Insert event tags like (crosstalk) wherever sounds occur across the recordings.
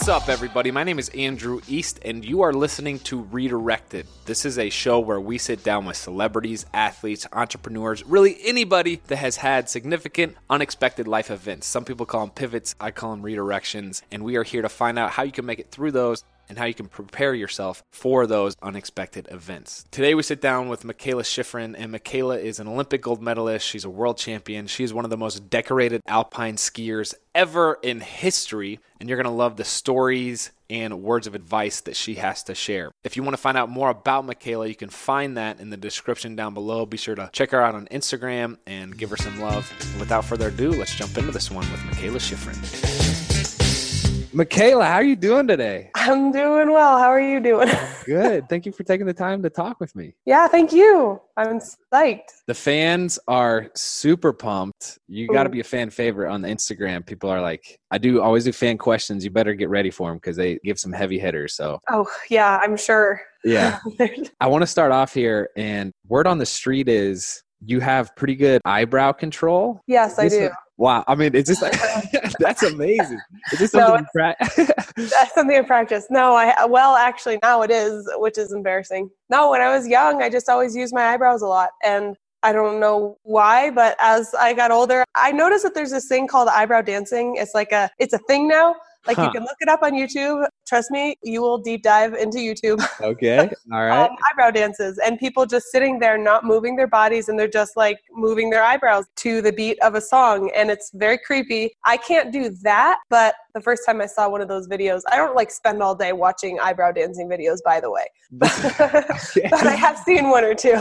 What's up, everybody? My name is Andrew East, and you are listening to Redirected. This is a show where we sit down with celebrities, athletes, entrepreneurs, really anybody that has had significant, unexpected life events. Some people call them pivots, I call them redirections, and we are here to find out how you can make it through those and how you can prepare yourself for those unexpected events. Today we sit down with Mikaela Shiffrin, and Mikaela is an Olympic gold medalist. She's a world champion. She is one of the most decorated alpine skiers ever in history, and you're going to love the stories and words of advice that she has to share. If you want to find out more about Mikaela, you can find that in the description down below. Be sure to check her out on Instagram and give her some love. Without further ado, let's jump into this one with Mikaela Shiffrin. Mikaela, how are you doing today? I'm doing well. How are you doing? (laughs) Good. Thank you for taking the time to talk with me. Yeah, thank you. I'm psyched. The fans are super pumped. You got to be a fan favorite on the Instagram. People are like, I do always do fan questions. You better get ready for them because they give some heavy hitters. So, oh, yeah, I'm sure. Yeah. (laughs) I want to start off here, and word on the street is you have pretty good eyebrow control. Yes, I do. Wow. I mean, it's just like, (laughs) (laughs) that's amazing. Is this something no, (laughs) That's something in practice. No, I, well, actually now it is, which is embarrassing. No, when I was young, I just always used my eyebrows a lot. And I don't know why, but as I got older, I noticed that there's this thing called eyebrow dancing. It's like a, it's a thing now. Like huh. you can look it up on YouTube. Trust me, you will deep dive into YouTube. (laughs) Okay. All right. um, eyebrow dances and people just sitting there not moving their bodies and they're just like moving their eyebrows to the beat of a song and it's very creepy. I can't do that, but the first time I saw one of those videos, I don't like spend all day watching eyebrow dancing videos by the way. (laughs) (laughs) but I have seen one or two.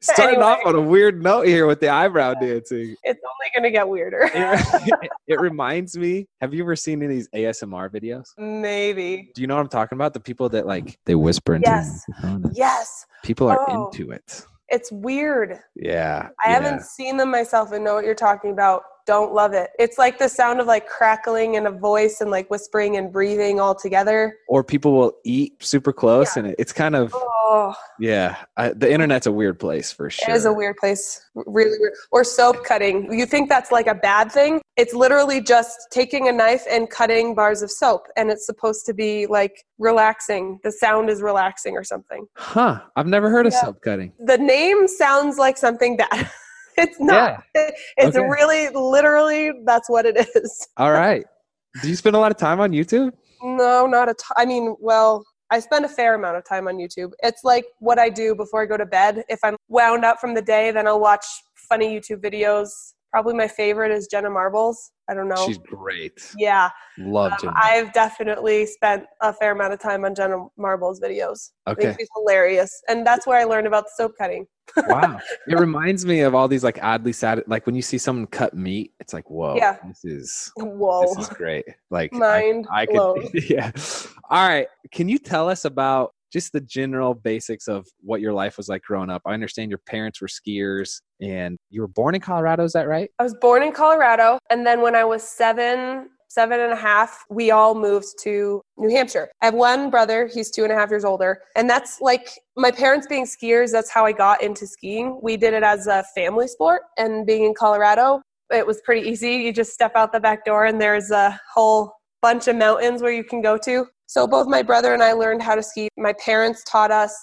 Starting anyway, off on a weird note here with the eyebrow dancing. It's only going to get weirder. it, (laughs) (laughs) it, reminds me. Have you ever seen any of these ASMR videos? Maybe. Do you know what I'm talking about? The people that like they whisper into. Yes. Yes. People are oh, into it. It's weird. Yeah. I yeah. haven't seen them myself and know what you're talking about don't love it. It's like the sound of like crackling and a voice and like whispering and breathing all together. Or people will eat super close yeah. and it's kind of, oh. yeah, I, the internet's a weird place for sure. It is a weird place. Really weird. Or soap cutting. You think that's like a bad thing? It's literally just taking a knife and cutting bars of soap and it's supposed to be like relaxing. The sound is relaxing or something. Huh. I've never heard of soap cutting. The name sounds like something bad. (laughs) (laughs) it's not. Yeah. It's okay. really, literally, that's what it is. (laughs) All right. Do you spend a lot of time on YouTube? No, not a ton. I mean, well, I spend a fair amount of time on YouTube. It's like what I do before I go to bed. If I'm wound up from the day, then I'll watch funny YouTube videos. Probably my favorite is Jenna Marbles. I don't know. She's great. Yeah. Love um, I've definitely spent a fair amount of time on Jenna Marbles videos. Okay. she's hilarious. And that's where I learned about the soap cutting. wow. (laughs) It reminds me of all these like oddly sad like when you see someone cut meat, it's like, whoa, yeah. this is whoa. This is great. Like mind I, I could (laughs) yeah. All right. Can you tell us about just the general basics of what your life was like growing up. I understand your parents were skiers and you were born in Colorado, is that right? I was born in Colorado. And then when I was seven, seven and a half, we all moved to New Hampshire. I have one brother, he's two and a half years older. And that's like my parents being skiers, that's how I got into skiing. We did it as a family sport. And being in Colorado, it was pretty easy. You just step out the back door and there's a whole bunch of mountains where you can go to. So both my brother and I learned how to ski. My parents taught us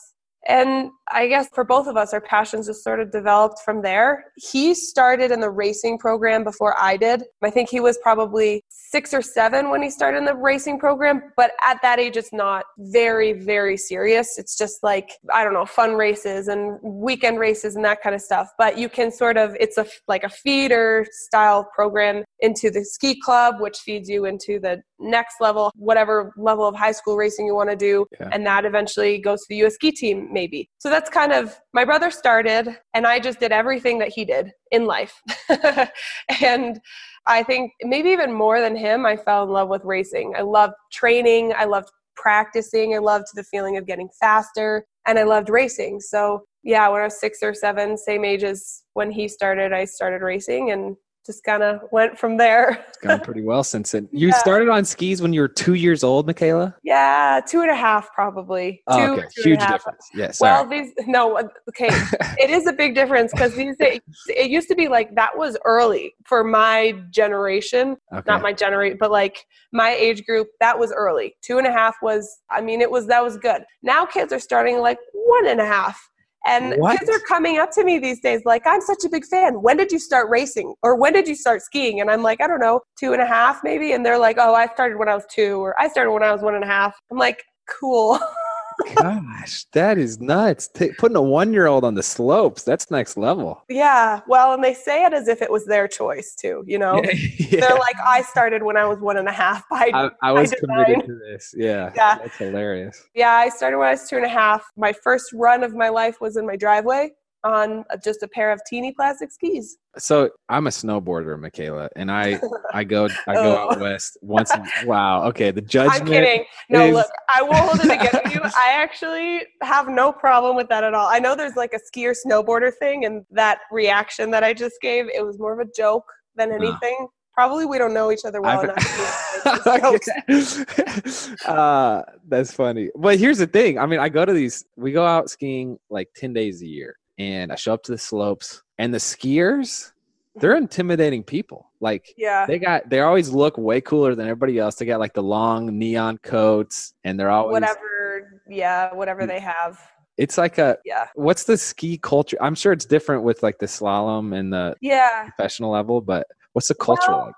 and I guess for both of us, our passions just sort of developed from there. He started in the racing program before I did. I think he was probably six or seven when he started in the racing program, but at that age, it's not very, very serious. It's just like, I don't know, fun races and weekend races and that kind of stuff. But you can sort of, it's a like a feeder style program into the ski club, which feeds you into the next level, whatever level of high school racing you want to do. Yeah. And that eventually goes to the US ski team, maybe. So that's kind of my brother started, and I just did everything that he did in life. (laughs) and I think maybe even more than him, I fell in love with racing. I loved training, I loved practicing, I loved the feeling of getting faster, and I loved racing. So, yeah, when I was six or seven, same age as when he started, I started racing and just kind of went from there. It's gone (laughs) pretty well since then. You Yeah. started on skis when you were two years old, Mikaela. yeah, two and a half probably. Oh, two, okay, two huge difference. Yeah. Well, these no, uh, okay, (laughs) it is a big difference because these days it used to be like that was early for my generation, okay. not my generation, but like my age group. That was early. Two and a half was, I mean, it was that was good. Now kids are starting like one and a half. And What? kids are coming up to me these days like, I'm such a big fan. When did you start racing? Or when did you start skiing? And I'm like, I don't know, two and a half maybe. And they're like, oh, I started when I was two, or I started when I was one and a half. I'm like, cool. (laughs) Gosh, that is nuts. T- putting a one year old on the slopes, that's next level. Yeah, well, and they say it as if it was their choice too. You know, Yeah. (laughs) they're like, I started when I was one and a half. By I, I was committed to this. Yeah. Yeah. That's hilarious. yeah, I started when I was two and a half. My first run of my life was in my driveway on just a pair of teeny plastic skis. So I'm a snowboarder, Mikaela, and I I go I go out (laughs) Oh. west once. wow. Okay. The judgment. I'm kidding. No, is- look, I will hold it against you. I actually have no problem with that at all. I know there's like a skier snowboarder thing, and that reaction that I just gave, it was more of a joke than anything. Probably we don't know each other well enough. to make these jokes. uh, that's funny. But here's the thing. I mean, I go to these. We go out skiing like ten days a year, and I show up to the slopes, and the skiers, they're intimidating people. Like Yeah. they got, they always look way cooler than everybody else. They got like the long neon coats, and they're always. whatever yeah whatever they have It's like a. yeah What's the ski culture? I'm sure it's different with like the slalom and the yeah professional level, but what's the culture Well, like?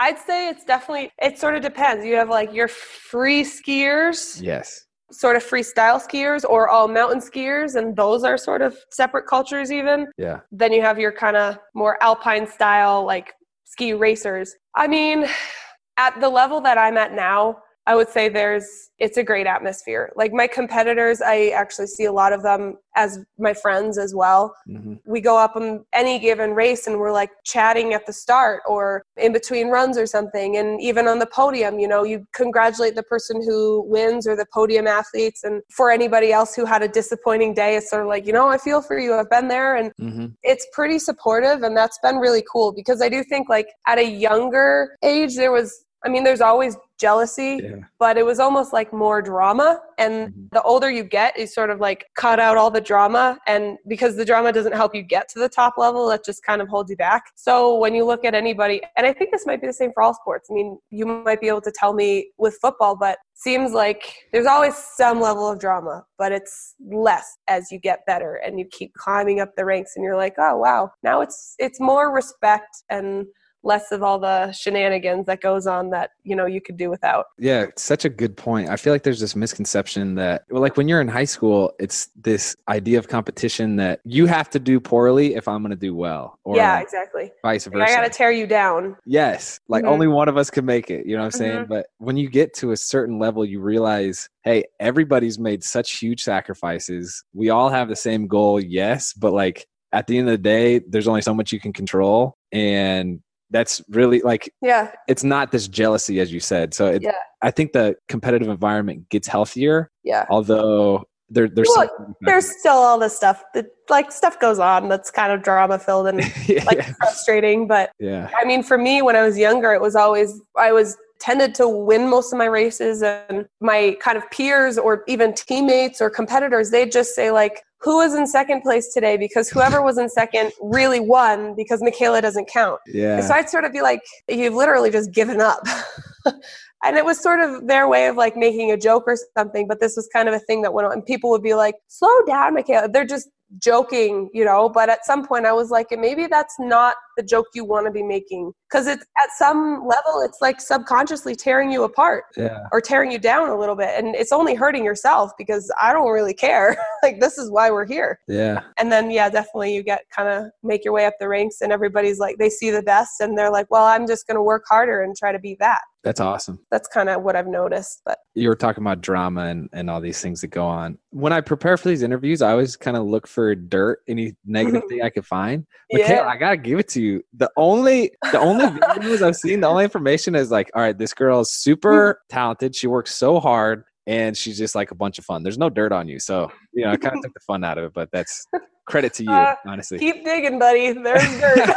i'd say it's definitely it sort of depends you have like your free skiers Yes. Sort of freestyle skiers or all mountain skiers and those are sort of separate cultures even Yeah. then you have your kind of more alpine style like ski racers i mean (sighs) at the level that i'm at now i would say there's it's a great atmosphere. Like my competitors i actually see a lot of them as my friends as well. Hmm we go up on any given race and we're like chatting at the start or in between runs or something. And even on the podium you know you congratulate the person who wins or the podium athletes. And for anybody else who had a disappointing day it's sort of like you know i feel for you. I've been there. And hmm it's pretty supportive. And that's been really cool because i do think like at a younger age there was i mean there's always jealousy Yeah. but it was almost like more drama. And Mhm. the older you get you sort of like cut out all the drama. And because the drama doesn't help you get to the top level that just kind of holds you back. So when you look at anybody and i think this might be the same for all sports. I mean you might be able to tell me with football but seems like there's always some level of drama but it's less as you get better and you keep climbing up the ranks and you're like oh wow. Now it's it's more respect and less of all the shenanigans that goes on that you know you could do without Yeah, such a good point. I feel like there's this misconception that, well, like when you're in high school, it's this idea of competition that you have to do poorly if I'm going to do well, or yeah exactly vice Like, versa. I got to tear you down. yes, like Mhm. only one of us can make it. You know what I'm saying? Mhm. But when you get to a certain level, you realize, hey, everybody's made such huge sacrifices. We all have the same goal, yes, but like at the end of the day, there's only so much you can control, and that's really like Yeah, it's not this jealousy as you said so it, Yeah. i think the competitive environment gets healthier yeah. although there, there's Well, There's still all this stuff that like stuff goes on that's kind of drama filled and (laughs) yeah, like frustrating. But yeah I mean, for me, when I was younger, it was always I was tended to win most of my races, and my kind of peers or even teammates or competitors, they'd just say like, "Who was in second place today?" Because whoever was in second really won because Mikaela doesn't count. yeah So I'd sort of be like, you've literally just given up. (laughs) and it was sort of their way of like making a joke or something, but this was kind of a thing that went on. And people would be like, slow down, Mikaela. They're just joking, you know. But at some point I was like, maybe that's not the joke you want to be making. Because it's at some level, it's like subconsciously tearing you apart yeah or tearing you down a little bit. And it's only hurting yourself because I don't really care. (laughs) like, this is why we're here yeah and then yeah definitely you get kind of make your way up the ranks and everybody's like they see the best and they're like well i'm just going to work harder and try to be that that's awesome that's kind of what i've noticed but you were talking about drama and, and all these things that go on when i prepare for these interviews i always kind of look for dirt any negative (laughs) thing i could find Mikaela, yeah I gotta give it to you. The only the only (laughs) videos I've seen, the only information is like, all right, this girl is super talented. She works so hard and she's just like a bunch of fun. There's no dirt on you. So, you know, I kind of took the fun out of it, but that's (laughs) credit to you, Uh, honestly. keep digging buddy there's dirt (laughs)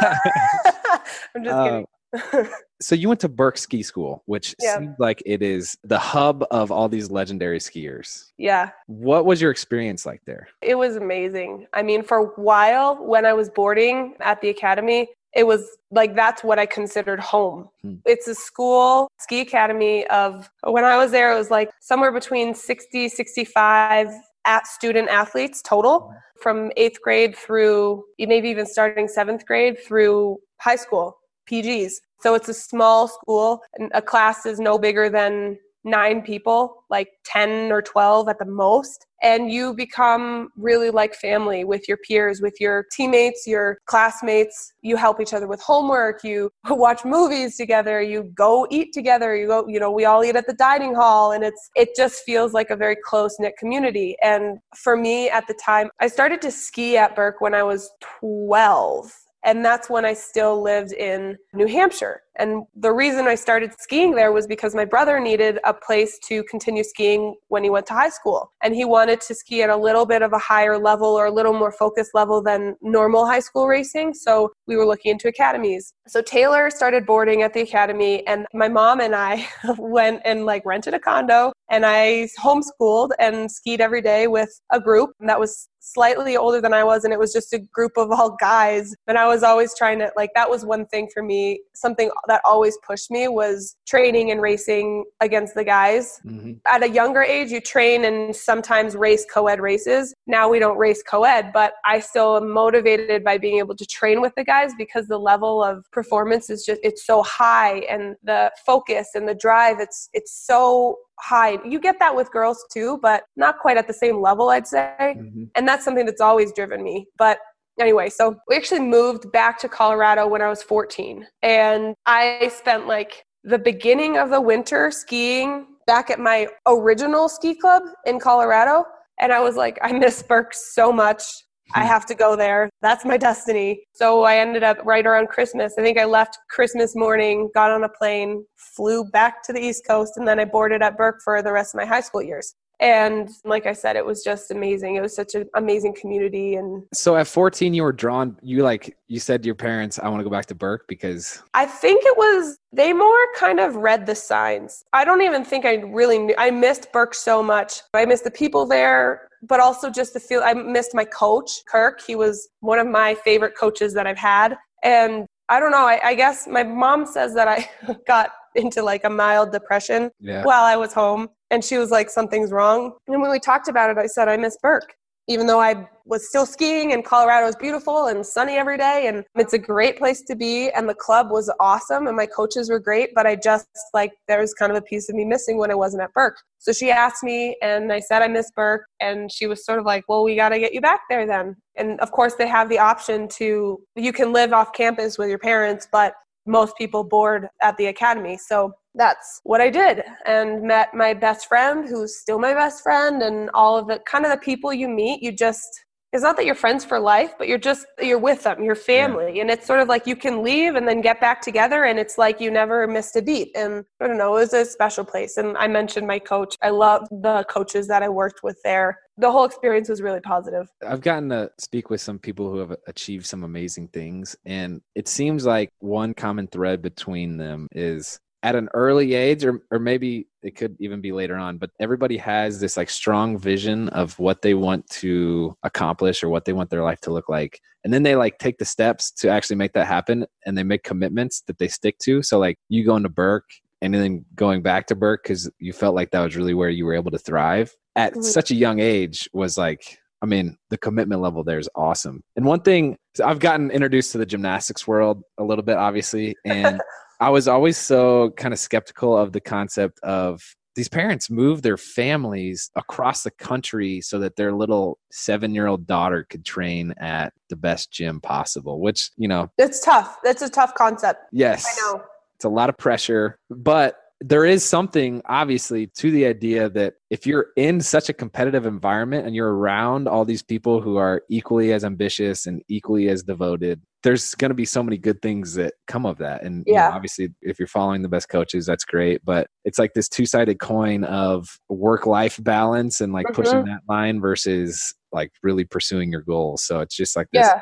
I'm just kidding. Uh, so you went to Burke Ski School, which Yeah. seems like it is the hub of all these legendary skiers. yeah. What was your experience like there? It was amazing. I mean, for a while when I was boarding at the academy, it was like that's what I considered home. Hmm. It's a school ski academy of when I was there, it was like somewhere between 60, 65 at student athletes total from eighth grade through maybe even starting seventh grade through high school, PGs. So it's a small school, and a class is no bigger than nine people, like 10 or 12 at the most. And you become really like family with your peers, with your teammates, your classmates. You help each other with homework. You (laughs) watch movies together. You go eat together. You go, you know, we all eat at the dining hall. And it's, it just feels like a very close knit community. And for me at the time, I started to ski at Burke when I was 12. And that's when I still lived in New Hampshire. And the reason I started skiing there was because my brother needed a place to continue skiing when he went to high school. And he wanted to ski at a little bit of a higher level or a little more focused level than normal high school racing. So we were looking into academies. So Taylor started boarding at the academy, and my mom and I (laughs) went and like rented a condo and I homeschooled and skied every day with a group And that was slightly older than I was, and it was just a group of all guys. And I was always trying to, like, that was one thing for me. Something that always pushed me was training and racing against the guys. Mm-hmm. At a younger age, you train and sometimes race co ed races. Now we don't race co ed, but I still am motivated by being able to train with the guys because the level of performance is just, it's so high, and the focus and the drive, it's, it's so high. You get that with girls too, but not quite at the same level, I'd say. Mhm. And that's something that's always driven me. But anyway, so we actually moved back to Colorado when I was 14. And I spent like the beginning of the winter skiing back at my original ski club in Colorado. And I was like, I miss Burke so much. I have to go there. That's my destiny. So I ended up right around Christmas. I think I left Christmas morning, got on a plane, flew back to the East Coast, and then I boarded at Burke for the rest of my high school years. And like I said, it was just amazing. It was such an amazing community. And So at 14, you were drawn. You like you said to your parents, "I want to go back to Burke because." I think it was, they more kind of read the signs. I don't even think I really knew. I missed Burke so much. I missed the people there, but also just the feel. I missed my coach, Kirk. He was one of my favorite coaches that I've had. And I don't know. I, I guess my mom says that I (laughs) got into like a mild depression Yeah. while I was home. And she was like, something's wrong. And when we talked about it, I said, I miss Burke. Even though I was still skiing and Colorado is beautiful and sunny every day and it's a great place to be and the club was awesome and my coaches were great, but I just like there was kind of a piece of me missing when I wasn't at Burke. So she asked me and I said I miss Burke and she was sort of like, "Well, we got to get you back there then." And of course they have the option to you can live off campus with your parents, but most people board at the academy. So that's what I did and met my best friend who's still my best friend and all of the kind of the people you meet, you just it's not that you're friends for life, but you're just you're with them, you're family. And it's sort of like you can leave and then get back together and it's like you never missed a beat. And I don't know, it was a special place. And I mentioned my coach. I love the coaches that I worked with there. The whole experience was really positive. I've gotten to speak with some people who have achieved some amazing things, and it seems like one common thread between them is at an early age, or or maybe it could even be later on, but everybody has this like strong vision of what they want to accomplish or what they want their life to look like. And then they like take the steps to actually make that happen and they make commitments that they stick to. So like you going to Burke and then going back to Burke because you felt like that was really where you were able to thrive at Mhm. such a young age was like I mean, the commitment level there is awesome. And one thing I've gotten introduced to the gymnastics world a little bit, obviously, and (laughs) I was always so kind of skeptical of the concept of these parents move their families across the country so that their little seven year old daughter could train at the best gym possible, which, you know, It's tough. That's a tough concept. yes, I know. it's a lot of pressure, but there is something obviously to the idea that if you're in such a competitive environment and you're around all these people who are equally as ambitious and equally as devoted, there's going to be so many good things that come of that. And you know, Yeah. obviously, if you're following the best coaches, that's great. But it's like this two sided coin of work life balance and like pushing Mhm. that line versus like really pursuing your goals. So it's just like this Yeah.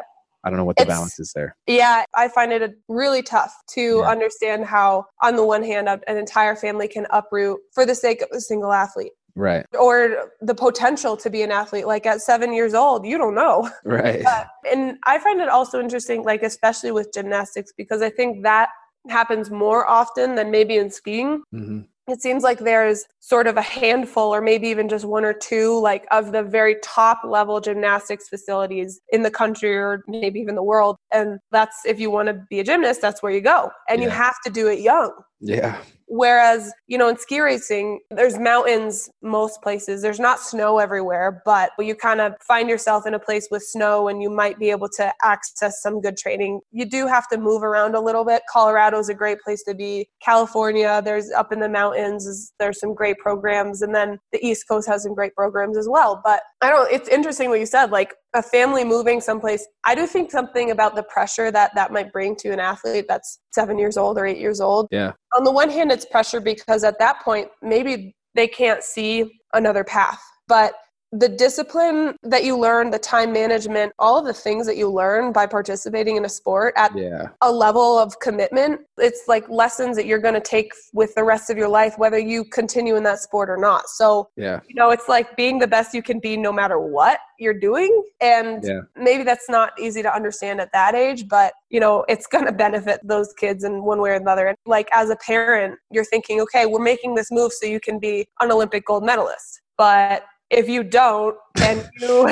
I don't know what the It's- balance is there. Yeah, I find it really tough to Yeah. understand how, on the one hand, an entire family can uproot for the sake of a single athlete Right. or the potential to be an athlete. Like at seven years old, you don't know. (laughs) Right. And I find it also interesting, like, especially with gymnastics, because I think that happens more often than maybe in skiing. hmm It seems like there's sort of a handful, or maybe even just one or two, like of the very top level gymnastics facilities in the country or maybe even the world. And that's if you want to be a gymnast, that's where you go. And you have to do it young. Yeah. Whereas, you know, in ski racing, there's mountains most places. There's not snow everywhere, but you kind of find yourself in a place with snow and you might be able to access some good training. You do have to move around a little bit. Colorado is a great place to be. California, there's up in the mountains, there's some great programs. And then the East Coast has some great programs as well. But I don't, it's interesting what you said, like a family moving someplace. I do think something about the pressure that that might bring to an athlete that's seven years old or eight years old Yeah. on the one hand it's pressure because at that point maybe they can't see another path but the discipline that you learn the time management all of the things that you learn by participating in a sport at Yeah. a level of commitment it's like lessons that you're going to take with the rest of your life whether you continue in that sport or not so Yeah. you know it's like being the best you can be no matter what you're doing and Yeah. maybe that's not easy to understand at that age but you know it's going to benefit those kids in one way or another and like as a parent you're thinking okay we're making this move so you can be an olympic gold medalist but if you don't and you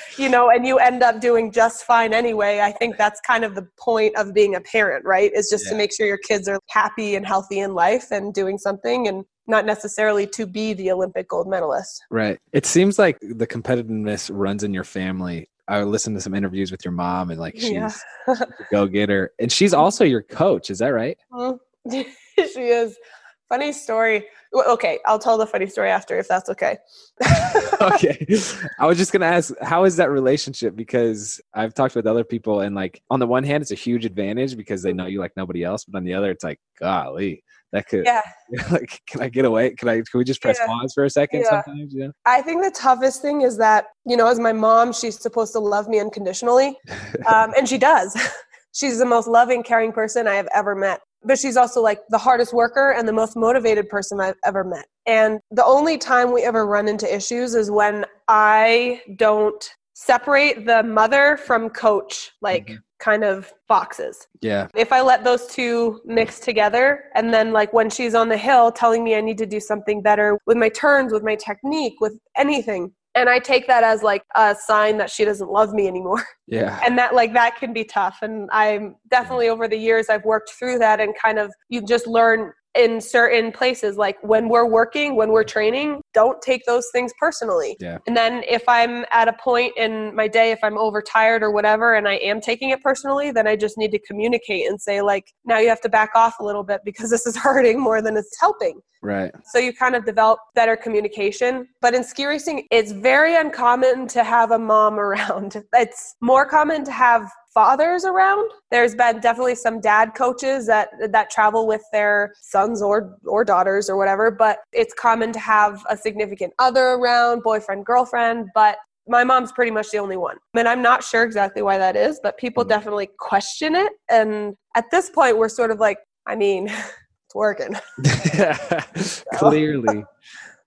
(laughs) you know and you end up doing just fine anyway i think that's kind of the point of being a parent right is just to make sure your kids are happy and healthy in life and doing something and not necessarily to be the olympic gold medalist Right. It seems like the competitiveness runs in your family. I listened to some interviews with your mom and like she's (laughs) Yeah. go getter. And she's also your coach. Is that right? Mhm. (laughs) she is. Funny story. Okay, I'll tell the funny story after if that's okay. (laughs) okay. I was just gonna ask, how is that relationship? Because I've talked with other people, and like on the one hand, it's a huge advantage because they know you like nobody else, but on the other, it's like, golly, that could yeah, (laughs) like, can I get away? Can I? Can we just press Yeah. pause for a second? Yeah. Sometimes, you I think the toughest thing is that you know, as my mom, she's supposed to love me unconditionally, (laughs) um, and she does. she's the most loving, caring person I have ever met. But she's also like the hardest worker and the most motivated person I've ever met. And the only time we ever run into issues is when I don't separate the mother from coach, like Mhm. kind of boxes. yeah, if I let those two mix together, and then like when she's on the hill telling me I need to do something better with my turns, with my technique, with anything, and I take that as like a sign that she doesn't love me anymore, (laughs) yeah, and that like that can be tough. And I'm definitely over the years I've worked through that, and kind of you just learn in certain places like when we're working when we're training don't take those things personally Yeah. and then if i'm at a point in my day if i'm overtired or whatever and i am taking it personally then i just need to communicate and say like now you have to back off a little bit because (laughs) this is hurting more than it's helping right. so you kind of develop better communication. But in ski racing, it's very uncommon to have a mom (laughs) around. It's more common to have fathers around. There's been definitely some dad coaches that that travel with their sons or or daughters or whatever, but it's common to have a significant other around, boyfriend, girlfriend, but my mom's pretty much the only one. And I'm not sure exactly why that is, but people Mhm. definitely question it. And at this point, we're sort of like, I mean, (laughs) it's working. (laughs) (laughs) Clearly.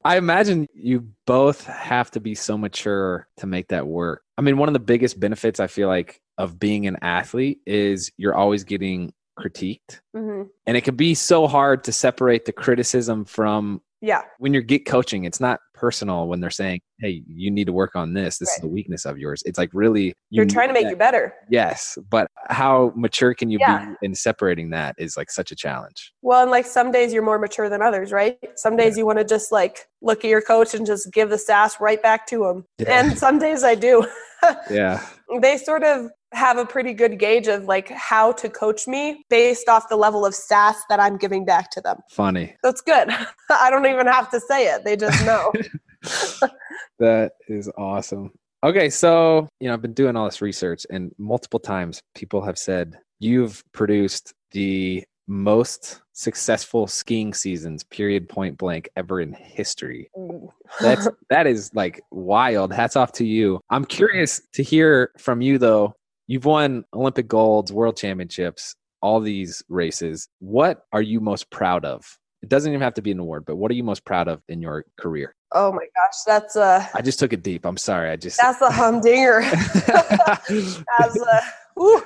I imagine you both have to be so mature to make that work. I mean, one of the biggest benefits I feel like of being an athlete is you're always getting critiqued. hmm And it can be so hard to separate the criticism from Yeah. when you're get coaching. It's not personal when they're saying, "Hey, you need to work on this. This is the weakness of yours." It's like really you You're trying to make that- you better. Yes, but how mature can you Yeah. be in separating that is like such a challenge. Well, and like some days you're more mature than others, right? Some days you want to just like look at your coach and just give the sass right back to him. Yeah. And some days I do. (laughs) Yeah. they sort of have a pretty good gauge of like how to coach me based off the level of sass that I'm giving back to them. Funny. That's good. (laughs) I don't even have to say it. They just (laughs) know. That is awesome. Okay, so you know, I've been doing all this research, and multiple times people have said you've produced the most successful skiing seasons, period, point blank, ever in history. That's that is like wild. Hats off to you. I'm curious to hear from you though. You've won Olympic golds, world championships, all these races. What are you most proud of? It doesn't even have to be an award, but what are you most proud of in your career? Oh my gosh, that's a I just took it deep. I'm sorry. I just that's a humdinger. (laughs) As a, whew.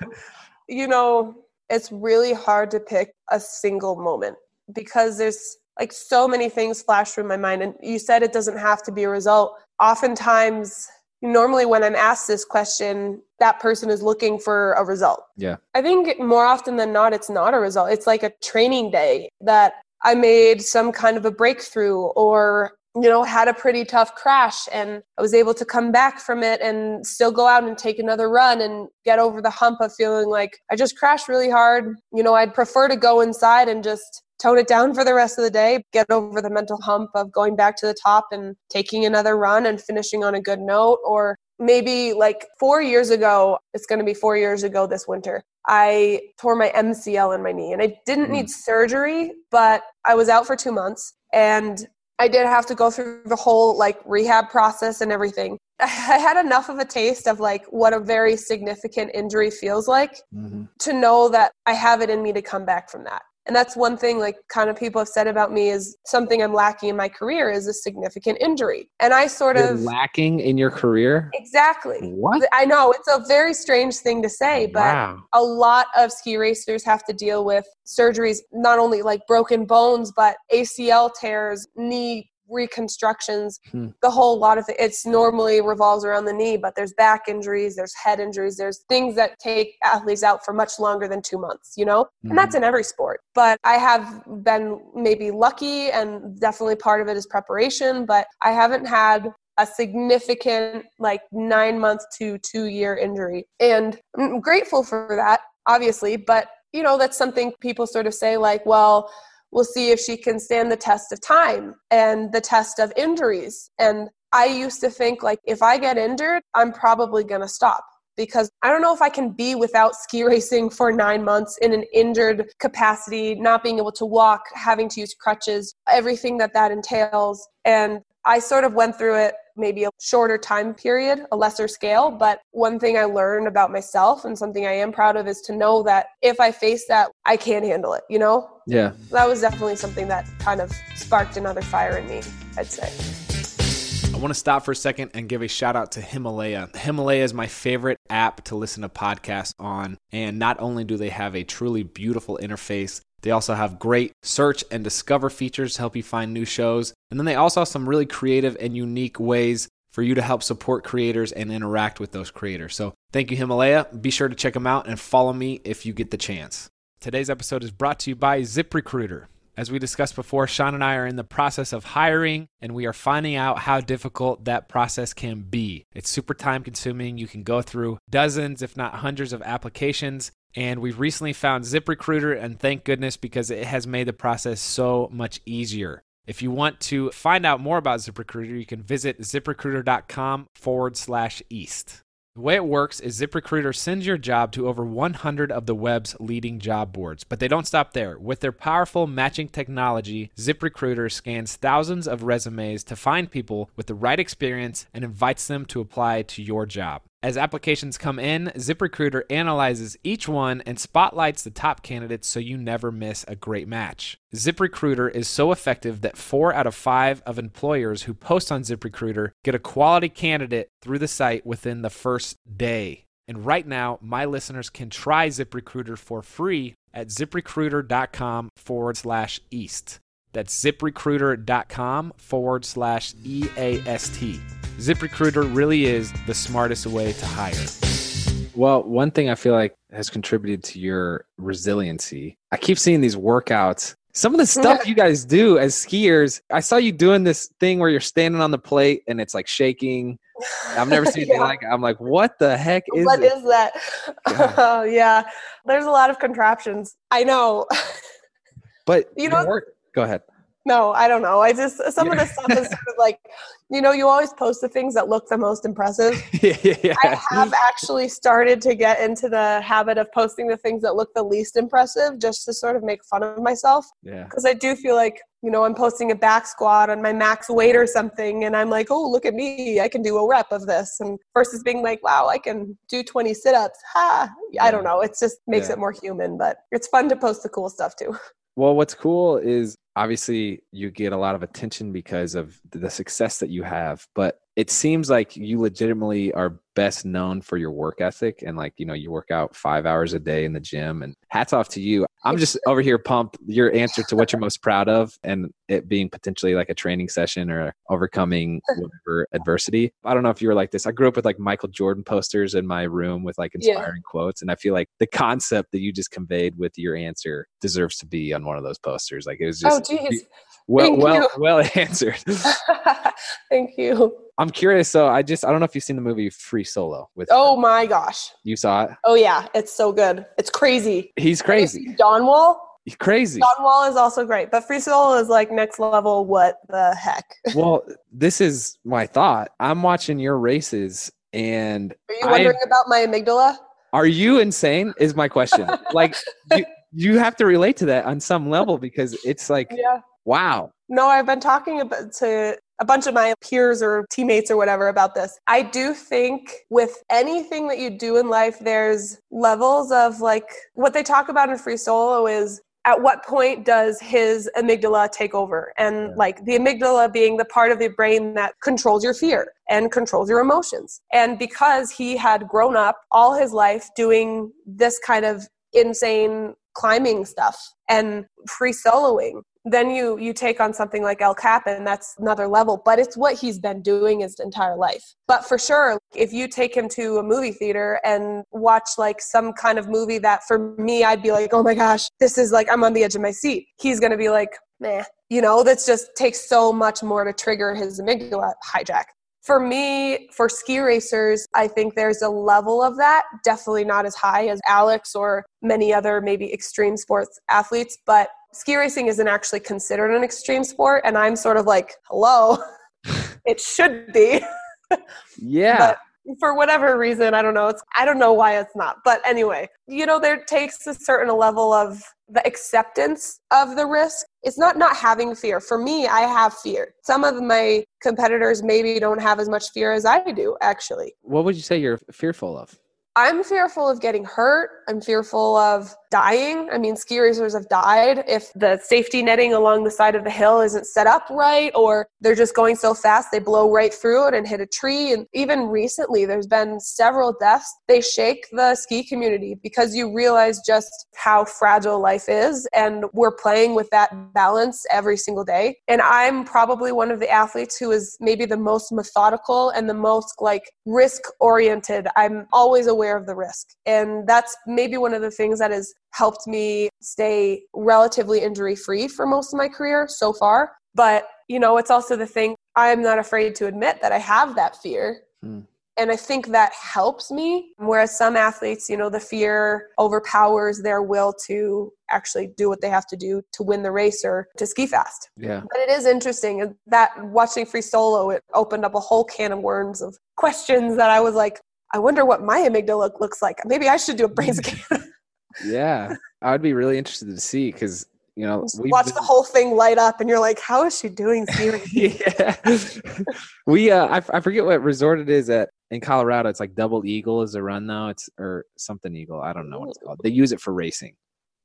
you know, it's really hard to pick a single moment because there's like so many things flash through my mind. And you said it doesn't have to be a result. Oftentimes, normally when I'm asked this question, that person is looking for a result. Yeah. I think more often than not, it's not a result. It's like a training day that I made some kind of a breakthrough or you know had a pretty tough crash and i was able to come back from it and still go out and take another run and get over the hump of feeling like i just crashed really hard. You know i'd prefer to go inside and just tone it down for the rest of the day get over the mental hump of going back to the top and taking another run and finishing on a good note or maybe like four years ago it's going to be four years ago this winter I tore my MCL in my knee and I didn't need surgery, but I was out for two months and I did have to go through the whole like rehab process and everything. (laughs) I had enough of a taste of like what a very significant injury feels like mm-hmm. to know that I have it in me to come back from that and that's one thing like kind of people have said about me is something i'm lacking in my career is a significant injury. And i sort You're of lacking in your career? Exactly. What? I know it's a very strange thing to say but wow. a lot of ski racers have to deal with surgeries not only like broken bones but acl tears knee reconstructions, hmm. the whole lot of it. It's normally revolves around the knee, but there's back injuries, there's head injuries, there's things that take athletes out for much longer than two months, you know? Mm-hmm. And that's hmm. in every sport. But I have been maybe lucky, and definitely part of it is preparation, but I haven't had a significant like nine month to two year injury. And I'm grateful for that, obviously, but you know, that's something people sort of say like, well, we'll see if she can stand the test of time and the test of injuries. And I used to think like if I get injured, I'm probably going to stop because I don't know if I can be without (laughs) ski racing for nine months in an injured capacity, not being able to walk, having to use crutches, everything that that entails. And I sort of went through it maybe a shorter time period, a lesser scale. But one thing I learned about myself and something I am proud of is to know that if I face that, I can handle it, you know? Yeah. That was definitely something that kind of sparked another fire in me, I'd say. I want to stop for a second and give a shout out to Himalaya. Himalaya is my favorite app to listen to podcasts on. And not only do they have a truly beautiful interface, they also have great search and discover features to help you find new shows. And then they also have some really creative and unique ways for you to help support creators and interact with those creators. So thank you, Himalaya. Be sure to check them out and follow me if you get the chance. Today's episode is brought to you by ZipRecruiter. As we discussed before, Sean and I are in the process of hiring and we are finding out how difficult that process can be. It's super time consuming. You can go through dozens, if not hundreds, of applications. And we've recently found ZipRecruiter, and thank goodness because it has made the process so much easier. If you want to find out more about ZipRecruiter, you can visit ziprecruiter.com forward slash east. The way it works is ZipRecruiter sends your job to over 100 of the web's leading job boards, but they don't stop there. With their powerful matching technology, ZipRecruiter scans thousands of resumes to find people with the right experience and invites them to apply to your job. As applications come in, ZipRecruiter analyzes each one and spotlights the top candidates so you never miss a great match. ZipRecruiter is so effective that four out of five of employers who post on ZipRecruiter get a quality candidate through the site within the first day. And right now, my listeners can try ZipRecruiter for free at ziprecruiter.com forward slash east. That's ziprecruiter.com forward slash EAST. ZipRecruiter really is the smartest way to hire. Well, one thing I feel like has contributed to your resiliency, I keep seeing these workouts. Some of the (laughs) stuff you guys do as skiers, I saw you doing this thing where you're standing on the plate and it's like shaking. I've never seen (laughs) anything yeah. like it. I'm like, what the heck is What it? is that? Yeah. Oh, (laughs) yeah. There's a lot of contraptions. I know. But you know, work, go ahead. No, I don't know. I just some of the stuff is sort of like, you know, you always post the things that look the most impressive. (laughs) yeah. I have actually started to get into the habit of posting the things that look the least impressive, just to sort of make fun of myself. Yeah. Because I do feel like you know, I'm posting a back squat on my max weight or something, and I'm like, oh, look at me, I can do a rep of this. And versus being like, wow, I can do 20 sit ups. Ha! I don't know. It just makes Yeah. it more human, but it's fun to post the cool stuff too. Well, what's cool is obviously you get a lot of attention because of the success that you have, but it seems like you legitimately are best known for your work ethic and like, you know, you work out five hours a day in the gym and hats off to you. I'm just over here pumped your answer to what you're most proud of and it being potentially like a training session or overcoming (laughs) whatever adversity. I don't know if you were like this. I grew up with like Michael Jordan posters in my room with like Yeah. inspiring quotes. And I feel like the concept that you just conveyed with your answer deserves to be on one of those posters. Like it was oh, just oh, geez. well, thank well, you. (laughs) well answered. (laughs) Thank you. I'm curious. So I just, I don't know if you've seen the movie Free Solo with, Oh my gosh. you saw it. Oh yeah, it's so good. It's crazy. He's crazy. Dawn Wall. He's crazy. Dawn Wall is also great, but Free Solo is like next level. What the heck? (laughs) well, this is my thought. I'm watching your races and Are you I- wondering about my amygdala? are you insane? Is my question. (laughs) like, you, you have to relate to that on some level because it's like, Yeah. wow. No, I've been talking about to a bunch of my peers or teammates or whatever about this. I do think with anything that you do in life, there's levels of like what they talk about in free solo is at what point does his amygdala take over? And like the amygdala being the part of the brain that controls your fear and controls your emotions. And because he had grown up all his life doing this kind of insane climbing stuff and free soloing, then you you take on something like El Cap and that's another level but it's what he's been doing his entire life. But for sure if you take him to a movie theater and watch like some kind of movie that for me I'd be like oh my gosh this is like I'm on the edge of my seat he's gonna be like meh. You know that's just takes so much more to trigger his amygdala hijack. For me, for ski racers, I think there's a level of that, definitely not as high as Alex or many other maybe extreme sports athletes, but ski racing isn't actually considered an extreme sport. And I'm sort of like, hello, (laughs) it should be. Yeah. For whatever reason, I don't know. It's I don't know why it's not. But anyway, you know, there takes a certain level of the acceptance of the risk. It's not not having fear. For me, I have fear. Some of my competitors maybe don't have as much fear as I do, actually. what would you say you're fearful of? I'm fearful of getting hurt. I'm fearful of dying. I mean, ski racers have died if the safety netting along the side of the hill isn't set up right, or they're just going so fast they blow right through it and hit a tree. And even recently, there's been several deaths. They shake the ski community because you realize just how fragile life is. And we're playing with that balance every single day. And I'm probably one of the athletes who is maybe the most methodical and the most like risk oriented. I'm always aware of the risk. And that's maybe one of the things that has helped me stay relatively injury free for most of my career so far. But, you know, it's also the thing I'm not afraid to admit that I have that fear. Hmm. And I think that helps me. Whereas some athletes, you know, the fear overpowers their will to actually do what they have to do to win the race or to ski fast. Yeah. But it is interesting that watching free solo, it opened up a whole can of worms of questions that I was like, I wonder what my amygdala looks like. Maybe I should do a brain scan. Yeah. I would be really interested to see because, you know, we've watch been- the whole thing light up, and you're like, how is she doing? (laughs) Yeah. (laughs) we uh I, f- I forget what resort it is at in Colorado. It's like Double Eagle is a run now. It's or something Eagle. I don't know what it's called. They use it for racing.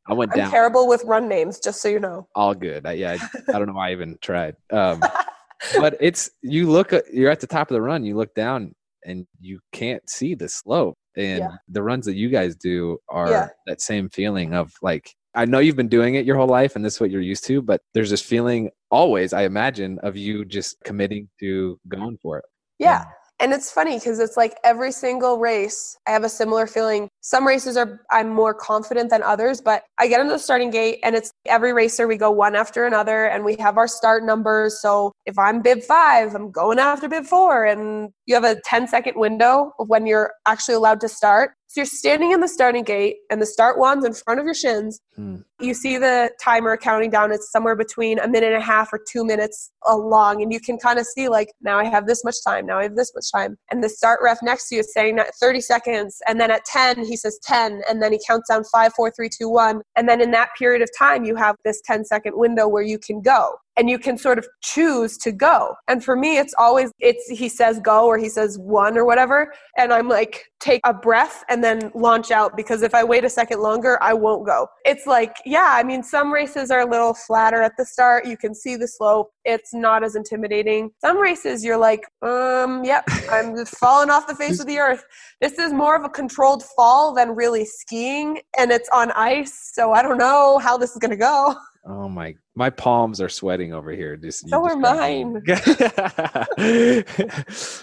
I went I'm down terrible with run names, just so you know. all good. I, yeah, I, I don't know why I even tried. Um, (laughs) but it's you look you're at the top of the run. You look down and you can't see the slope. And Yeah. the runs that you guys do are Yeah. that same feeling of like I know you've been doing it your whole life and this is what you're used to, but there's this feeling always, I imagine, of you just committing to going for it. Yeah. And it's funny because it's like every single race, I have a similar feeling. Some races are I'm more confident than others, but I get into the starting gate and it's every racer we go one after another and we have our start numbers. So if I'm bib five, I'm going after bib four. And you have a 10 second window of when you're actually allowed to start. So you're standing in the starting gate and the start wand's in front of your shins. Hmm. You see the timer counting down. It's somewhere between a minute and a half or two minutes along. And you can kind of see, like, now I have this much time. Now I have this much time. And the start ref next to you is saying that 30 seconds. And then at 10, he says 10. And then he counts down five, four, three, two, one. And then in that period of time, you have this 10 second window where you can go. And you can sort of choose to go. And for me, it's always it's he says go or he says one or whatever, and I'm like take a breath and then launch out because if I wait a second longer, I won't go. It's like yeah, I mean some races are a little flatter at the start. You can see the slope. It's not as intimidating. Some races you're like um yep, I'm falling off the face of the earth. This is more of a controlled fall than really skiing and it's on ice, so I don't know how this is going to go. (laughs) Oh my, my palms are sweating over here. Just so are mine. (laughs)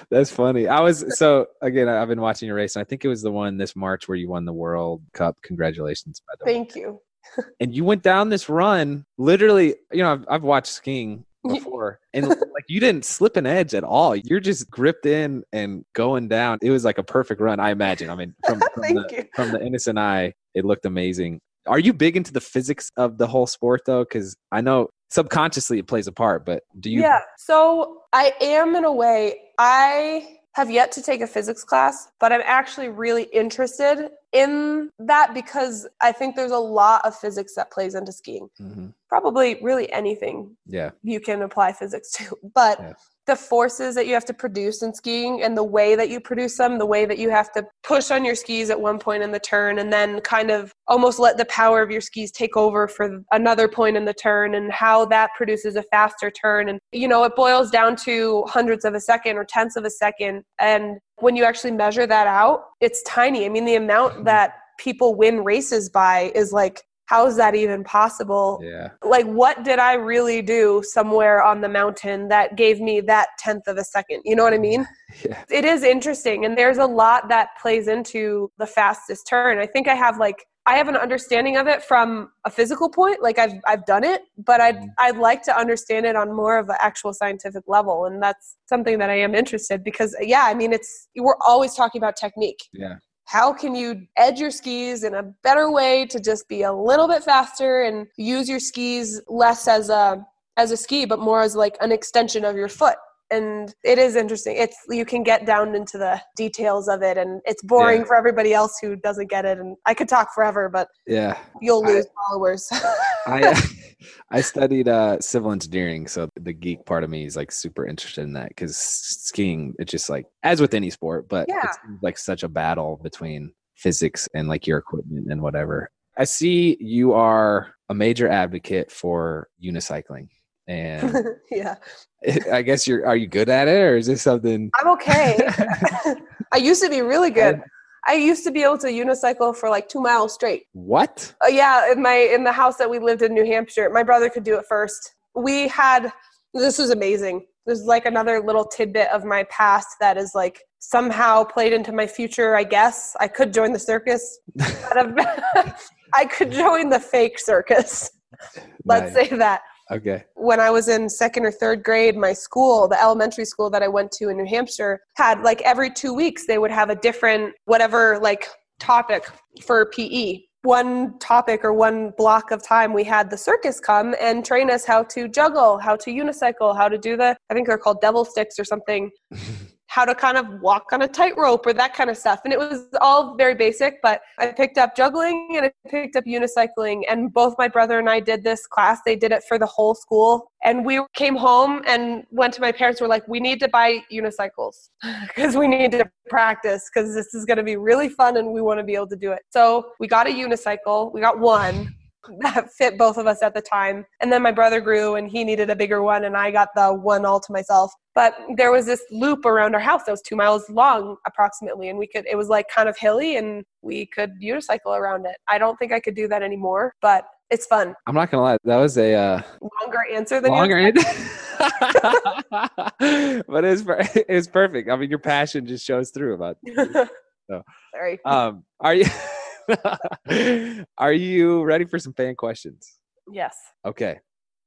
That's funny. I was so again. I've been watching your race, and I think it was the one this March where you won the World Cup. Congratulations, by the way. Thank you. (laughs) and you went down this run. Literally, you know, I've, I've watched skiing (laughs) before, and like you didn't slip an edge at all. You're just gripped in and going down. It was like a perfect run. I imagine. I mean, from, from the, from the innocent eye, it looked amazing. Are you big into the physics of the whole sport though? Because I know subconsciously it plays a part, but do you? Yeah. So I am in a way. I have yet to take a physics class, but I'm actually really interested in that because I think there's a lot of physics that plays into skiing. Mm-hmm. Probably really anything. Yeah. You can apply physics to. But yeah the forces that you have to produce in skiing and the way that you produce them, the way that you have to push on your skis at one point in the turn and then kind of almost let the power of your skis take over for another point in the turn and how that produces a faster turn. And, you know, it boils down to hundreds of a second or tenths of a second. And when you actually measure that out, it's tiny. I mean, the amount that people win races by is like how is that even possible? Yeah. Like, what did I really do somewhere on the mountain that gave me that tenth of a second? You know what I mean? (laughs) Yeah. It is interesting. And there's a lot that plays into the fastest turn. I think I have like, I have an understanding of it from a physical point. Like I've, I've done it, but I'd, mm. I'd like to understand it on more of an actual scientific level. And that's something that I am interested because yeah, I mean, it's, we're always talking about technique. Yeah how can you edge your skis in a better way to just be a little bit faster and use your skis less as a as a ski but more as like an extension of your foot? And it is interesting. It's you can get down into the details of it and it's boring yeah. for everybody else who doesn't get it. And i could talk forever but yeah. you'll lose (laughs) I, followers. (laughs) I (laughs) i studied uh, civil engineering so the geek part of me is like super interested in that because skiing it's just like as with any sport but yeah. it's like such a battle between physics and like your equipment and whatever. I see you are a major advocate for unicycling and (laughs) yeah. (laughs) I guess you're are you good at it or is this something i'm okay. I used to be really good. I used to be able to unicycle for like two miles straight. What? Uh, yeah, in my in the house that we lived in New Hampshire, my brother could do it first. We had this was amazing. This is like another little tidbit of my past that is like somehow played into my future. I guess I could join the circus. (laughs) I could join the fake circus. (laughs) Let's nice. say that. Okay. When I was in second or third grade, my school, the elementary school that I went to in New Hampshire, had like every two weeks they would have a different whatever like topic for PE. One topic or one block of time, we had the circus come and train us how to juggle, how to unicycle, how to do the, I think they're called devil sticks or something. (laughs) how to kind of walk on a tightrope or that kind of stuff. And it was all very basic, but I picked up juggling and I picked up unicycling. And both my brother and I did this class. They did it for the whole school. And we came home and went to my parents. We're like, we need to buy unicycles (laughs) because we need to practice because this is going to be really fun and we want to be able to do it. So we got a unicycle. We got one that fit both of us at the time. And then my brother grew and he needed a bigger one, and I got the one all to myself. But there was this loop around our house that was two miles long approximately, and we could, it was like kind of hilly, and we could unicycle around it. I don't think I could do that anymore, but it's fun. I'm not gonna lie, that was a uh, longer answer than longer answer. (laughs) but it's it's perfect. I mean, your passion just shows through about. (laughs) So, sorry. Um, are you? (laughs) Are you ready for some fan questions? Yes. Okay.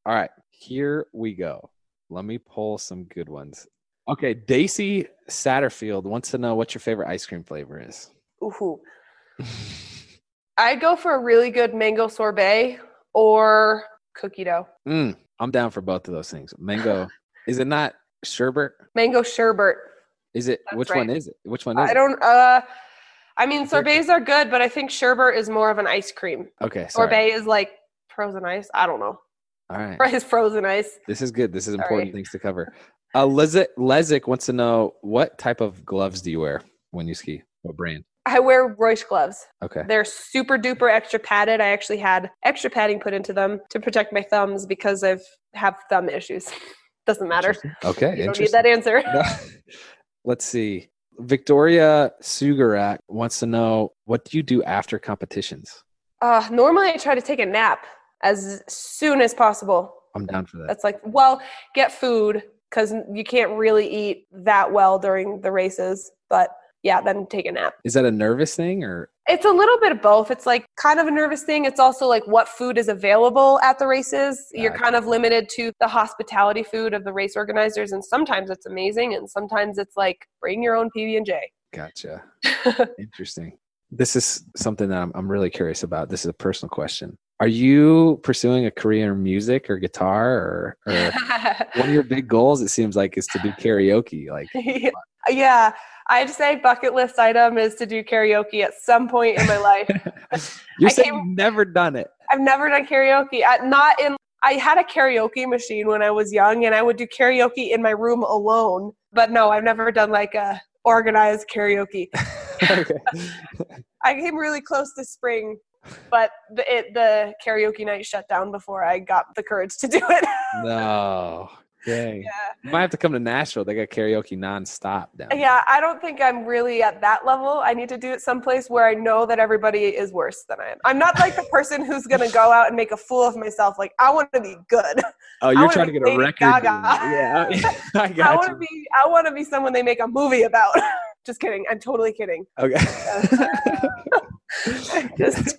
All right. Here we go. Let me pull some good ones. Okay. Daisy Satterfield wants to know what your favorite ice cream flavor is. Ooh. I'd go for a really good mango sorbet or cookie dough. Mm, I'm down for both of those things. Mango. (laughs) is it not sherbet? Mango sherbet. Is it? That's which right. one is it? Which one is I don't. Uh, I mean, sorbets are good, but I think sherbet is more of an ice cream. Okay. Sorry. Sorbet is like frozen ice. I don't know. All right. (laughs) his frozen ice. This is good. This is Sorry. important things to cover. Uh, Lezik, Lezik wants to know what type of gloves do you wear when you ski? What brand? I wear Reusch gloves. Okay. They're super duper extra padded. I actually had extra padding put into them to protect my thumbs because I've have thumb issues. (laughs) Doesn't matter. Okay. You don't need that answer. (laughs) Let's see. Victoria Sugarak wants to know what do you do after competitions? Uh, normally, I try to take a nap as soon as possible. I'm down for that. That's like, well, get food because you can't really eat that well during the races. But yeah, then take a nap. Is that a nervous thing or It's a little bit of both. It's like kind of a nervous thing. It's also like what food is available at the races. You're kind of limited to the hospitality food of the race organizers, and sometimes it's amazing, and sometimes it's like bring your own PB and J. gotcha? (laughs) Interesting. This is something that I'm, I'm really curious about. This is a personal question. Are you pursuing a career in music or guitar or, or (laughs) one of your big goals? It seems like is to do karaoke. Like, (laughs) yeah, I'd say bucket list item is to do karaoke at some point in my life. (laughs) (laughs) you're I saying you've never done it. I've never done karaoke. I, not in. I had a karaoke machine when I was young, and I would do karaoke in my room alone. But no, I've never done like a organized karaoke. (laughs) I came really close this spring, but the, it, the karaoke night shut down before I got the courage to do it. No. Dang. yeah. You might have to come to Nashville. They got karaoke nonstop down. there. yeah, I don't think I'm really at that level. I need to do it someplace where I know that everybody is worse than I am. I'm not like the person who's gonna go out and make a fool of myself. Like I want to be good. Oh, you're trying to get a record. Gaga. Yeah, (laughs) I I got want to be. I want to be someone they make a movie about. (laughs) Just kidding. I'm totally kidding. Okay. (laughs) Just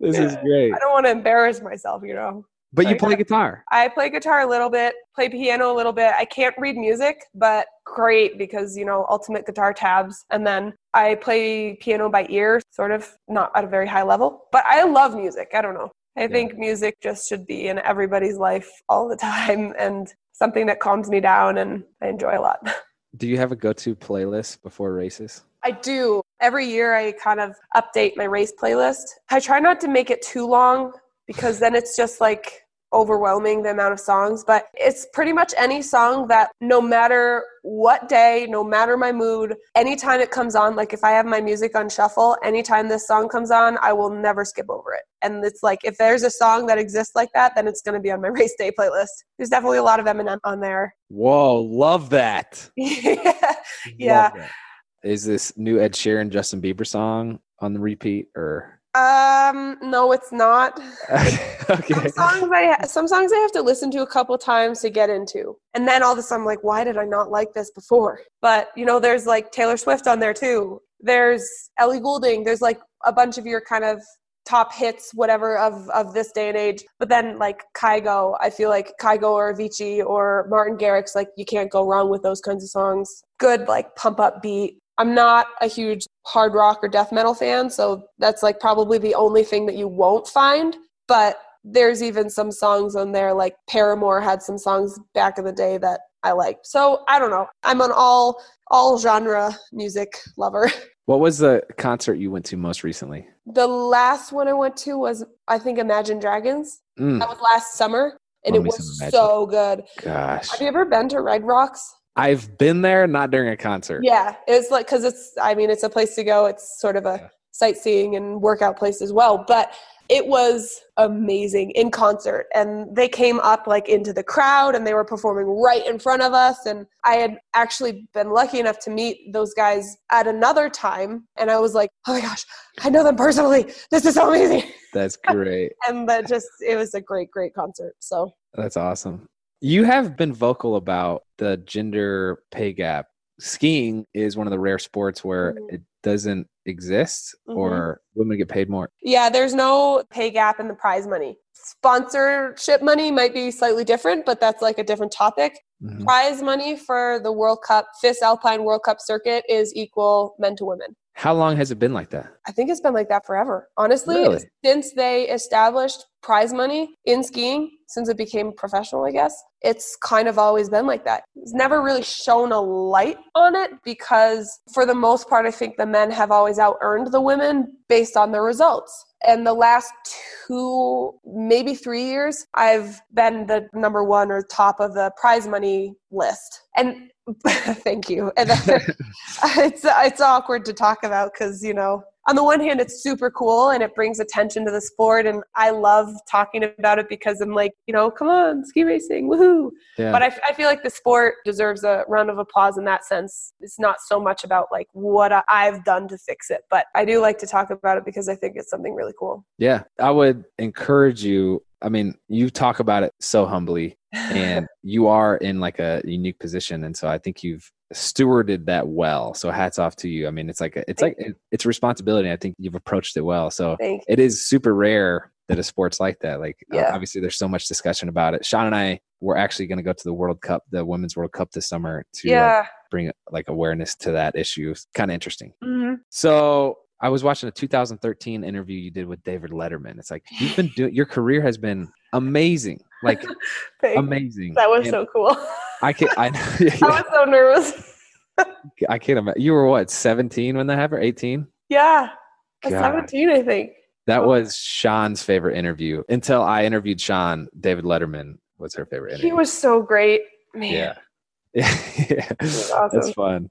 this is great. I don't want to embarrass myself. You know. But you play guitar. I play guitar a little bit, play piano a little bit. I can't read music, but great because, you know, ultimate guitar tabs. And then I play piano by ear, sort of not at a very high level. But I love music. I don't know. I think music just should be in everybody's life all the (laughs) time and something that calms me down and I enjoy a lot. (laughs) Do you have a go-to playlist before races? I do. Every year I kind of update my race playlist. I try not to make it too long because then it's just like overwhelming the amount of songs, but it's pretty much any song that no matter what day, no matter my mood, anytime it comes on, like if I have my music on shuffle, anytime this song comes on, I will never skip over it. And it's like if there's a song that exists like that, then it's going to be on my (laughs) race day playlist. There's definitely a lot of Eminem on there. Whoa, love that. yeah. (laughs) Yeah. Love that. Is this new Ed Sheeran Justin Bieber song on the repeat or Um, no, it's not. (laughs) okay. Some songs I some songs I have to listen to a couple times to get into, and then all of a sudden I'm like, why did I not like this before? But you know, there's like Taylor Swift on there too. There's Ellie Goulding. There's like a bunch of your kind of top hits, whatever of of this day and age. But then like Kygo, I feel like Kygo or Avicii or Martin Garrix, like you can't go wrong with those kinds of songs. Good like pump up beat. I'm not a huge hard rock or death metal fan, so that's like probably the only thing that you won't find. But there's even some songs on there, like Paramore had some songs back in the day that I like. So I don't know. I'm an all all genre music lover. (laughs) What was the concert you went to most recently? The last one I went to was I think Imagine Dragons. Mm, That was last summer, and Love it was so good. gosh. Have you ever been to Red Rocks? I've been there, not during a concert. Yeah, it's like because it's. I mean, it's a place to go. It's sort of a Yeah. sightseeing and workout place as well. But it was amazing in concert, and they came up like into the crowd, and they were performing right in front of us. And I had actually been lucky enough to meet those guys at another time, and I was like, oh my gosh, I know them personally. This is so amazing. That's great. (laughs) And that just it was a great, great concert. So That's awesome. You have been vocal about the gender pay gap. Skiing is one of the rare sports where Mhm. it doesn't exist Mhm. or women get paid more. Yeah, there's no pay gap in the prize money. Sponsorship money might be slightly different, but that's like a different topic. Mhm. Prize money for the World Cup, FIS Alpine World Cup circuit is equal men to women. How long has it been like that? I think it's been like that forever. Honestly, Really? since they established prize money in skiing since it became professional, I guess. It's kind of always been like that. It's never really shown a light on it because, for the most part, I think the men have always out earned the women based on their results. And the last two, maybe three years, I've been the number one or top of the prize money list. And (laughs) thank you. And (laughs) it's it's awkward to talk about because you know on the one hand, it's super cool and it brings attention to the sport. And I love talking about it because I'm like, you know, come on, ski racing, woohoo. Yeah. But I, I feel like the sport deserves a round of applause in that sense. It's not so much about like what I've done to fix it, but I do like to talk about it because I think it's something really cool. Yeah. I would encourage you. I mean, you talk about it so humbly and (laughs) you are in like a unique position. And so I think you've stewarded that well. So hats off to you. I mean, it's like a, it's Thank like it's a responsibility. I think you've approached it well. So it is super rare that a sport's like that. Like uh, yeah. obviously, there's so much discussion about it. Shawn and I were actually going to go to the World Cup, the Women's World Cup this summer to yeah. like, bring like awareness to that issue. Kind of interesting. Mm-hmm. So I was watching a 2013 interview you did with David Letterman. It's like you've been (laughs) doing your career has been amazing, like (laughs) amazing. That was and so cool. I can I, (laughs) I was so nervous. I can't imagine. You were what, 17 when that happened? 18? Yeah. 17, I think. That oh. was Shawn's favorite interview. Until I interviewed Shawn, David Letterman was her favorite interview. He was so great. Man. Yeah. yeah. Awesome. That's fun.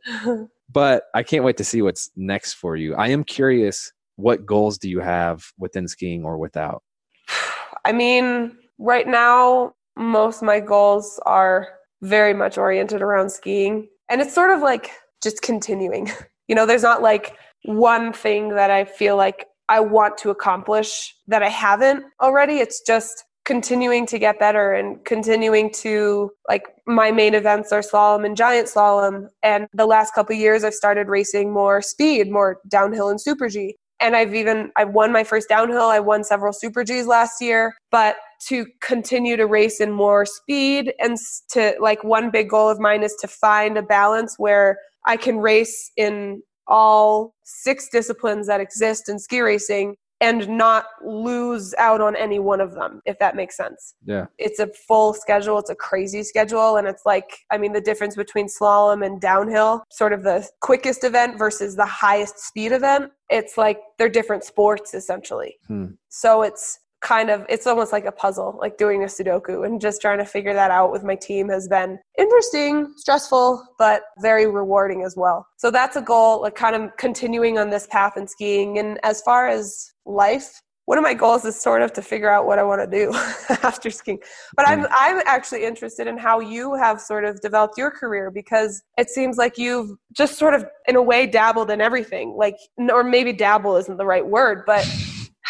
But I can't wait to see what's next for you. I am curious what goals do you have within skiing or without? (sighs) I mean, right now, most my goals are very much oriented around skiing. And it's sort of like just continuing. (laughs) You know, there's not like one thing that I feel like I want to accomplish that I haven't already. It's just continuing to get better and continuing to like my main events are slalom and giant slalom. And the last couple years I've started racing more speed, more downhill and super G. And I've even I've won my first downhill, I won several super Gs last year, but to continue to race in more speed and to like one big goal of mine is to find a balance where I can race in all six disciplines that exist in ski racing and not lose out on any one of them if that makes sense. Yeah. It's a full schedule it's a crazy schedule and it's like i mean the difference between slalom and downhill sort of the quickest event versus the highest speed event it's like they're different sports essentially. Hmm. so it's kind of it's almost like a puzzle like doing a sudoku and just trying to figure that out with my team has been interesting stressful but very rewarding as well so that's a goal like kind of continuing on this path in skiing and as far as life one of my goals is sort of to figure out what I want to do (laughs) after skiing. But I'm mm. I'm actually interested in how you have sort of developed your career because it seems like you've just sort of in a way dabbled in everything. Like or maybe dabble isn't the right word, but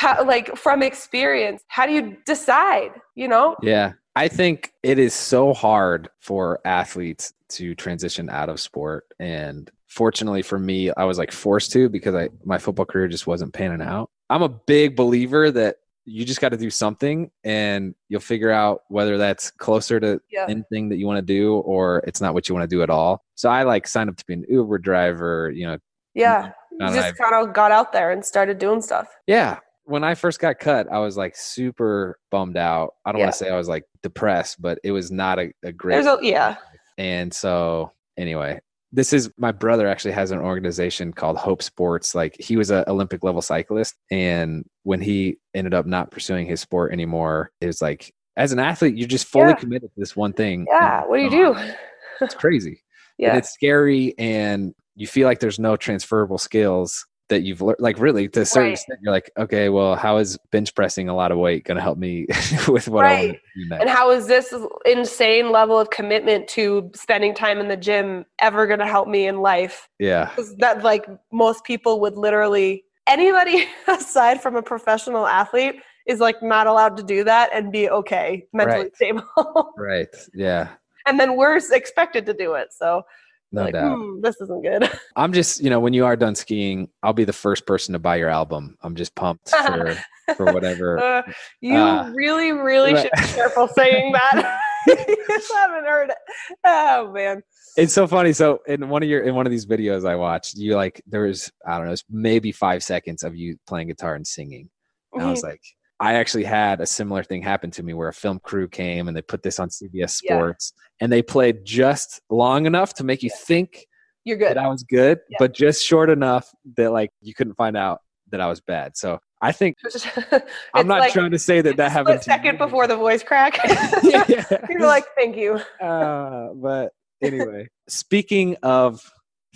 how, like from experience how do you decide you know? Yeah i think it is so hard for athletes to transition out of sport and fortunately for me i was like forced to because i my football career just wasn't panning out. I'm a big believer that you just got to do something and you'll figure out whether that's closer to yeah. anything that you want to do or it's not what you want to do at all. So i like signed up to be an uber driver you know yeah you just kind of got out there and started doing stuff. Yeah when I first got cut, I was like super bummed out. I don't yeah. want to say I was like depressed, but it was not a, a great. A, yeah. And so, anyway, this is my brother actually has an organization called Hope Sports. Like he was an Olympic level cyclist, and when he ended up not pursuing his sport anymore, it was like as an athlete, you're just fully yeah. committed to this one thing. Yeah. What do you do? it's crazy. (laughs) Yeah. And it's scary, and you feel like there's no transferable skills that you've learned like really to a certain right. extent you're like okay well how is bench pressing a lot of weight going to help me (laughs) with what right. i want to do next? and how is this insane level of commitment to spending time in the gym ever going to help me in life yeah that like most people would literally anybody (laughs) aside from a professional athlete is like not allowed to do that and be okay mentally right. stable (laughs) right yeah and then we're expected to do it so no like, doubt. Hmm, this isn't good. (laughs) I'm just, you know, when you are done skiing, I'll be the first person to buy your album. I'm just pumped for (laughs) for whatever. Uh, you uh, really, really should be careful saying that. (laughs) you haven't heard it. Oh man. It's so funny. So in one of your in one of these videos I watched, you like there was I don't know, maybe five seconds of you playing guitar and singing. And I was mm-hmm. like, I actually had a similar thing happen to me where a film crew came and they put this on CBS Yeah. Sports and they played just long enough to make you think You're good. that I was good, Yeah. but just short enough that like you couldn't find out that I was bad. So I think (laughs) I'm not like trying to say that that happened. split second before the voice crack. (laughs) yeah, (laughs) yeah. You're like, thank you. uh, but anyway, speaking of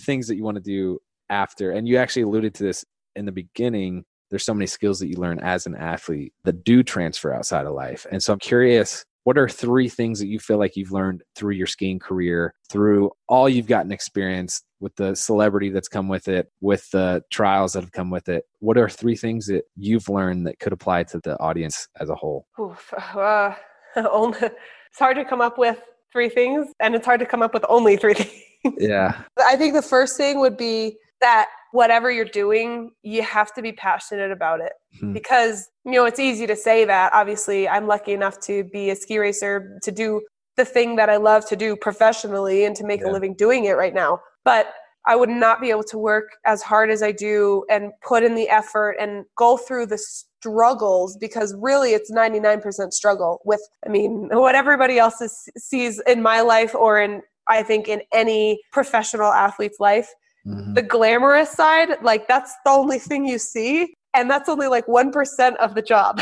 things that you want to do after, and you actually alluded to this in the beginning, there's so many skills that you learn as an athlete that do transfer outside of life. And so I'm curious, what are three things that you feel like you've learned through your skiing career, through all you've gotten experience with the celebrity that's come with it, with the trials that have come with it? What are three things that you've learned that could apply to the audience as a whole? Oof, (laughs) uh, (laughs) only, it's hard to come up with three things, and it's hard to come up with only three (laughs) things. Yeah. I think the first thing would be that whatever you're doing, you have to be passionate about it. Hmm. Because, you know, it's easy to say that. Obviously, I'm lucky enough to be a ski racer, to do the thing that I love to do professionally and to make Yeah. a living doing it right now. But I would not be able to work as hard as I do and put in the effort and go through the struggles because really it's 99% struggle with, I mean, what everybody else is, sees in my life or in, I think, in any professional athlete's life. Mhm. The glamorous side, like that's the only thing you see. And that's only like 1% of the job.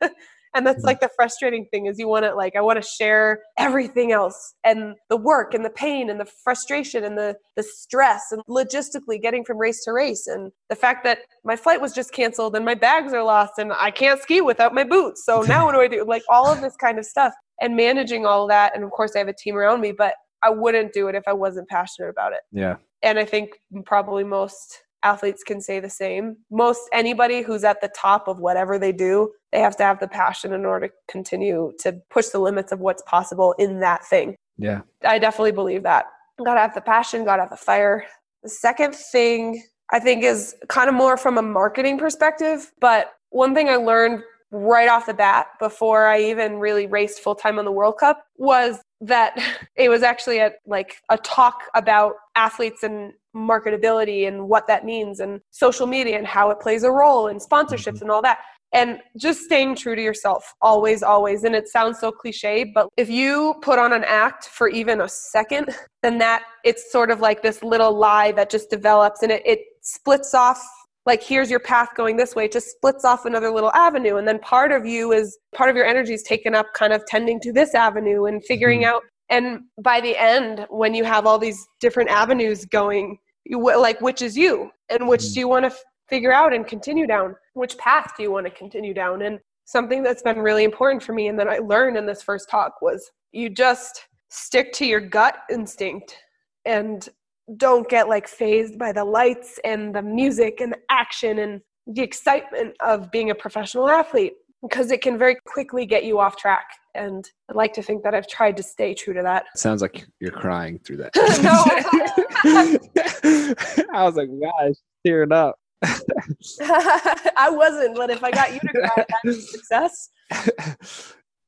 (laughs) and that's Mhm. like the frustrating thing is you want to like i want to share everything else and the work and the pain and the frustration and the the stress and logistically getting from race to race and the fact that my flight was just canceled and my bags are lost and i can't ski without my boots so now (laughs) what do i do like all of this kind of stuff and managing all that and of course i have a team around me but i wouldn't do it if i wasn't passionate about it Yeah. and I think probably most athletes can say the same. Most anybody who's at the top of whatever they do, they have to have the passion in order to continue to push the limits of what's possible in that thing. Yeah. I definitely believe that. Gotta have the passion, gotta have the fire. The second thing I think is kind of more from a marketing perspective, but one thing I learned right off the bat before I even really raced full time on the World Cup was that (laughs) it was actually a like a talk about athletes and marketability and what that means and social media and how it plays a role and sponsorships mm-hmm. and all that. And just staying true to yourself always always. And it sounds so cliche but if you put on an act for even a second then that it's sort of like this little lie that just develops and it, it splits off like here's your path going this way it just splits off another little avenue and then part of you is part of your energy is taken up kind of tending to this avenue and figuring Mhm. out and by the end when you have all these different avenues going you like which is you and which Mhm. do you want to f- figure out and continue down which path do you want to continue down and something that's been really important for me and that i learned in this first talk was you just stick to your gut instinct and don't get like fazed by the lights and the music and the action and the excitement of being a professional athlete because it can very quickly get you off track and i'd like to think that i've tried to stay true to that It sounds like you're crying through that. (laughs) (laughs) No. I was like, gosh, tearing up. (laughs) i wasn't but if i got you to cry that's a success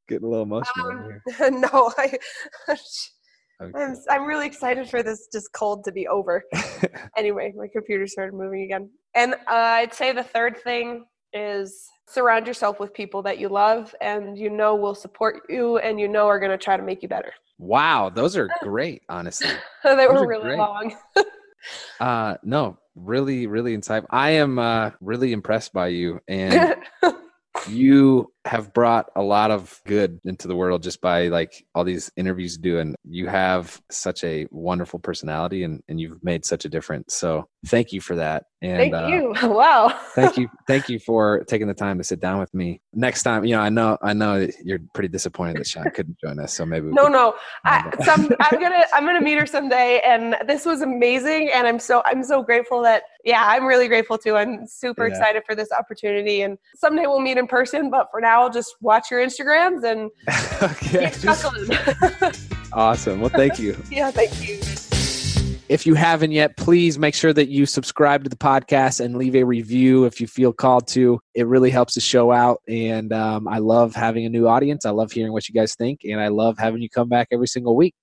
Getting a little emotional Um, here. no i Okay. I'm, I'm really excited for this just cold to be over (laughs) anyway, my computer started moving again. And uh, I'd say the third thing is surround yourself with people that you love and you know will support you and you know are going to try to make you better. wow, those are (laughs) great, honestly. (laughs) they Those were really great. long. Uh no, really, really insightful. I am uh really impressed by you and you have brought a lot of good into the world just by like all these interviews you do and you have such a wonderful personality and, and you've made such a difference so thank you for that and Thank uh, you. (laughs) Wow. thank you (laughs) thank you for taking the time to sit down with me next time you know i know i know that you're pretty disappointed that shawn couldn't join us so maybe No, could- no. I, some, I'm (laughs) gonna I'm gonna meet her someday, and this was amazing. And I'm so I'm so grateful that yeah, I'm really grateful too. I'm super Yeah. excited for this opportunity, and someday we'll meet in person. But for now, just watch your Instagrams and (laughs) okay keep just- (laughs) awesome well thank you (laughs) yeah, thank you. If you haven't yet, please make sure that you subscribe to the podcast and leave a review if you feel called to. It really helps the show out. And um, I love having a new audience. I love hearing what you guys think. And I love having you come back every single week.